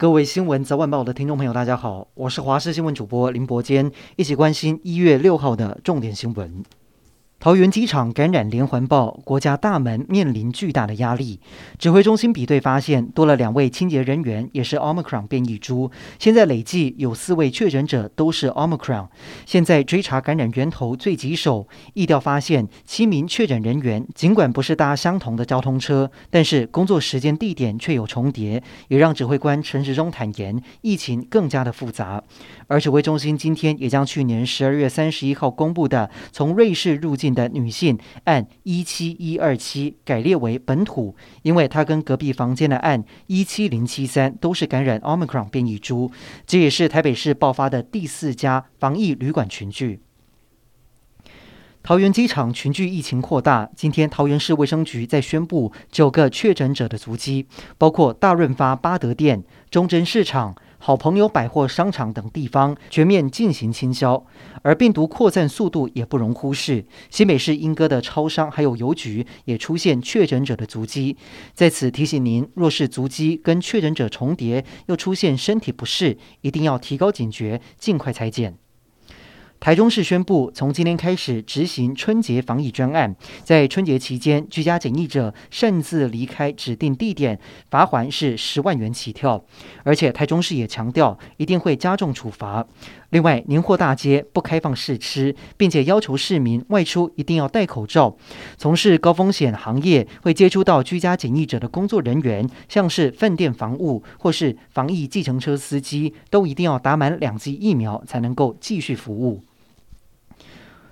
各位新闻早晚报的听众朋友，大家好，我是华视新闻主播林伯坚，一起关心一月六号的重点新闻。桃园机场感染连环爆，国家大门面临巨大的压力。指挥中心比对发现，多了两位清洁人员也是 Omicron 变异株。现在累计有四位确诊者都是 Omicron。现在追查感染源头最棘手，疫调发现七名确诊人员，尽管不是搭相同的交通车，但是工作时间地点却有重叠，也让指挥官陈时中坦言，疫情更加的复杂。而指挥中心今天也将去年十二月三十一号公布的从瑞士入境的女性案一七一二七改列为本土，因为她跟隔壁房间的案一七零七三都是感染 Omicron 变异株。这也是台北市爆发的第四家防疫旅馆群聚。桃园机场群聚疫情扩大，今天桃园市卫生局在宣布九个确诊者的足迹，包括大润发八德店、中贞市场。好朋友百货商场等地方全面进行清消，而病毒扩散速度也不容忽视。新北市莺歌的超商还有邮局也出现确诊者的足迹。在此提醒您，若是足迹跟确诊者重叠，又出现身体不适，一定要提高警觉，尽快裁检。台中市宣布，从今天开始执行春节防疫专案，在春节期间居家检疫者擅自离开指定地点，罚锾是十万元起跳。而且台中市也强调，一定会加重处罚。另外，年货大街不开放试吃，并且要求市民外出一定要戴口罩。从事高风险行业会接触到居家检疫者的工作人员，像是饭店房务或是防疫计程车司机，都一定要打满两剂疫苗才能够继续服务。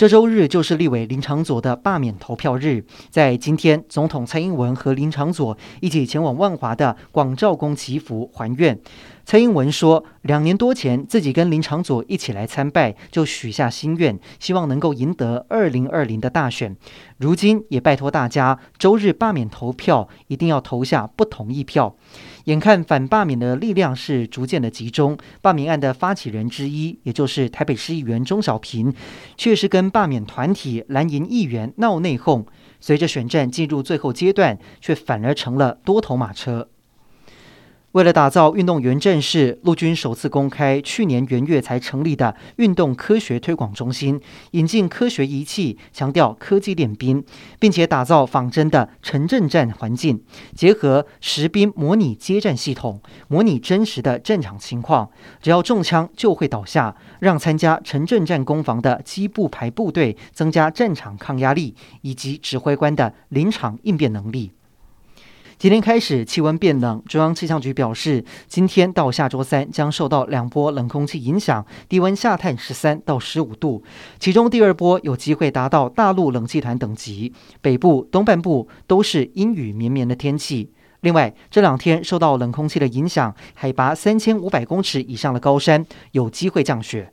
这周日就是立委林长佐的罢免投票日，在今天，总统蔡英文和林长佐一起前往万华的广照宫祈福还愿。蔡英文说，两年多前自己跟林长佐一起来参拜，就许下心愿，希望能够赢得二零二零的大选。如今也拜托大家，周日罢免投票，一定要投下不同意票。眼看反罢免的力量是逐渐的集中，罢免案的发起人之一，也就是台北市议员钟小平，却是跟罢免团体蓝营议员闹内讧。随着选战进入最后阶段，却反而成了多头马车。为了打造运动员阵势，陆军首次公开去年元月才成立的运动科学推广中心，引进科学仪器，强调科技练兵，并且打造仿真的城镇战环境，结合实兵模拟接战系统，模拟真实的战场情况，只要中枪就会倒下，让参加城镇战攻防的机步排部队增加战场抗压力以及指挥官的临场应变能力。今天开始气温变冷，中央气象局表示，今天到下周三将受到两波冷空气影响，低温下探十三到十五度，其中第二波有机会达到大陆冷气团等级，北部、东半部都是阴雨绵绵的天气。另外，这两天受到冷空气的影响，海拔三千五百公尺以上的高山有机会降雪。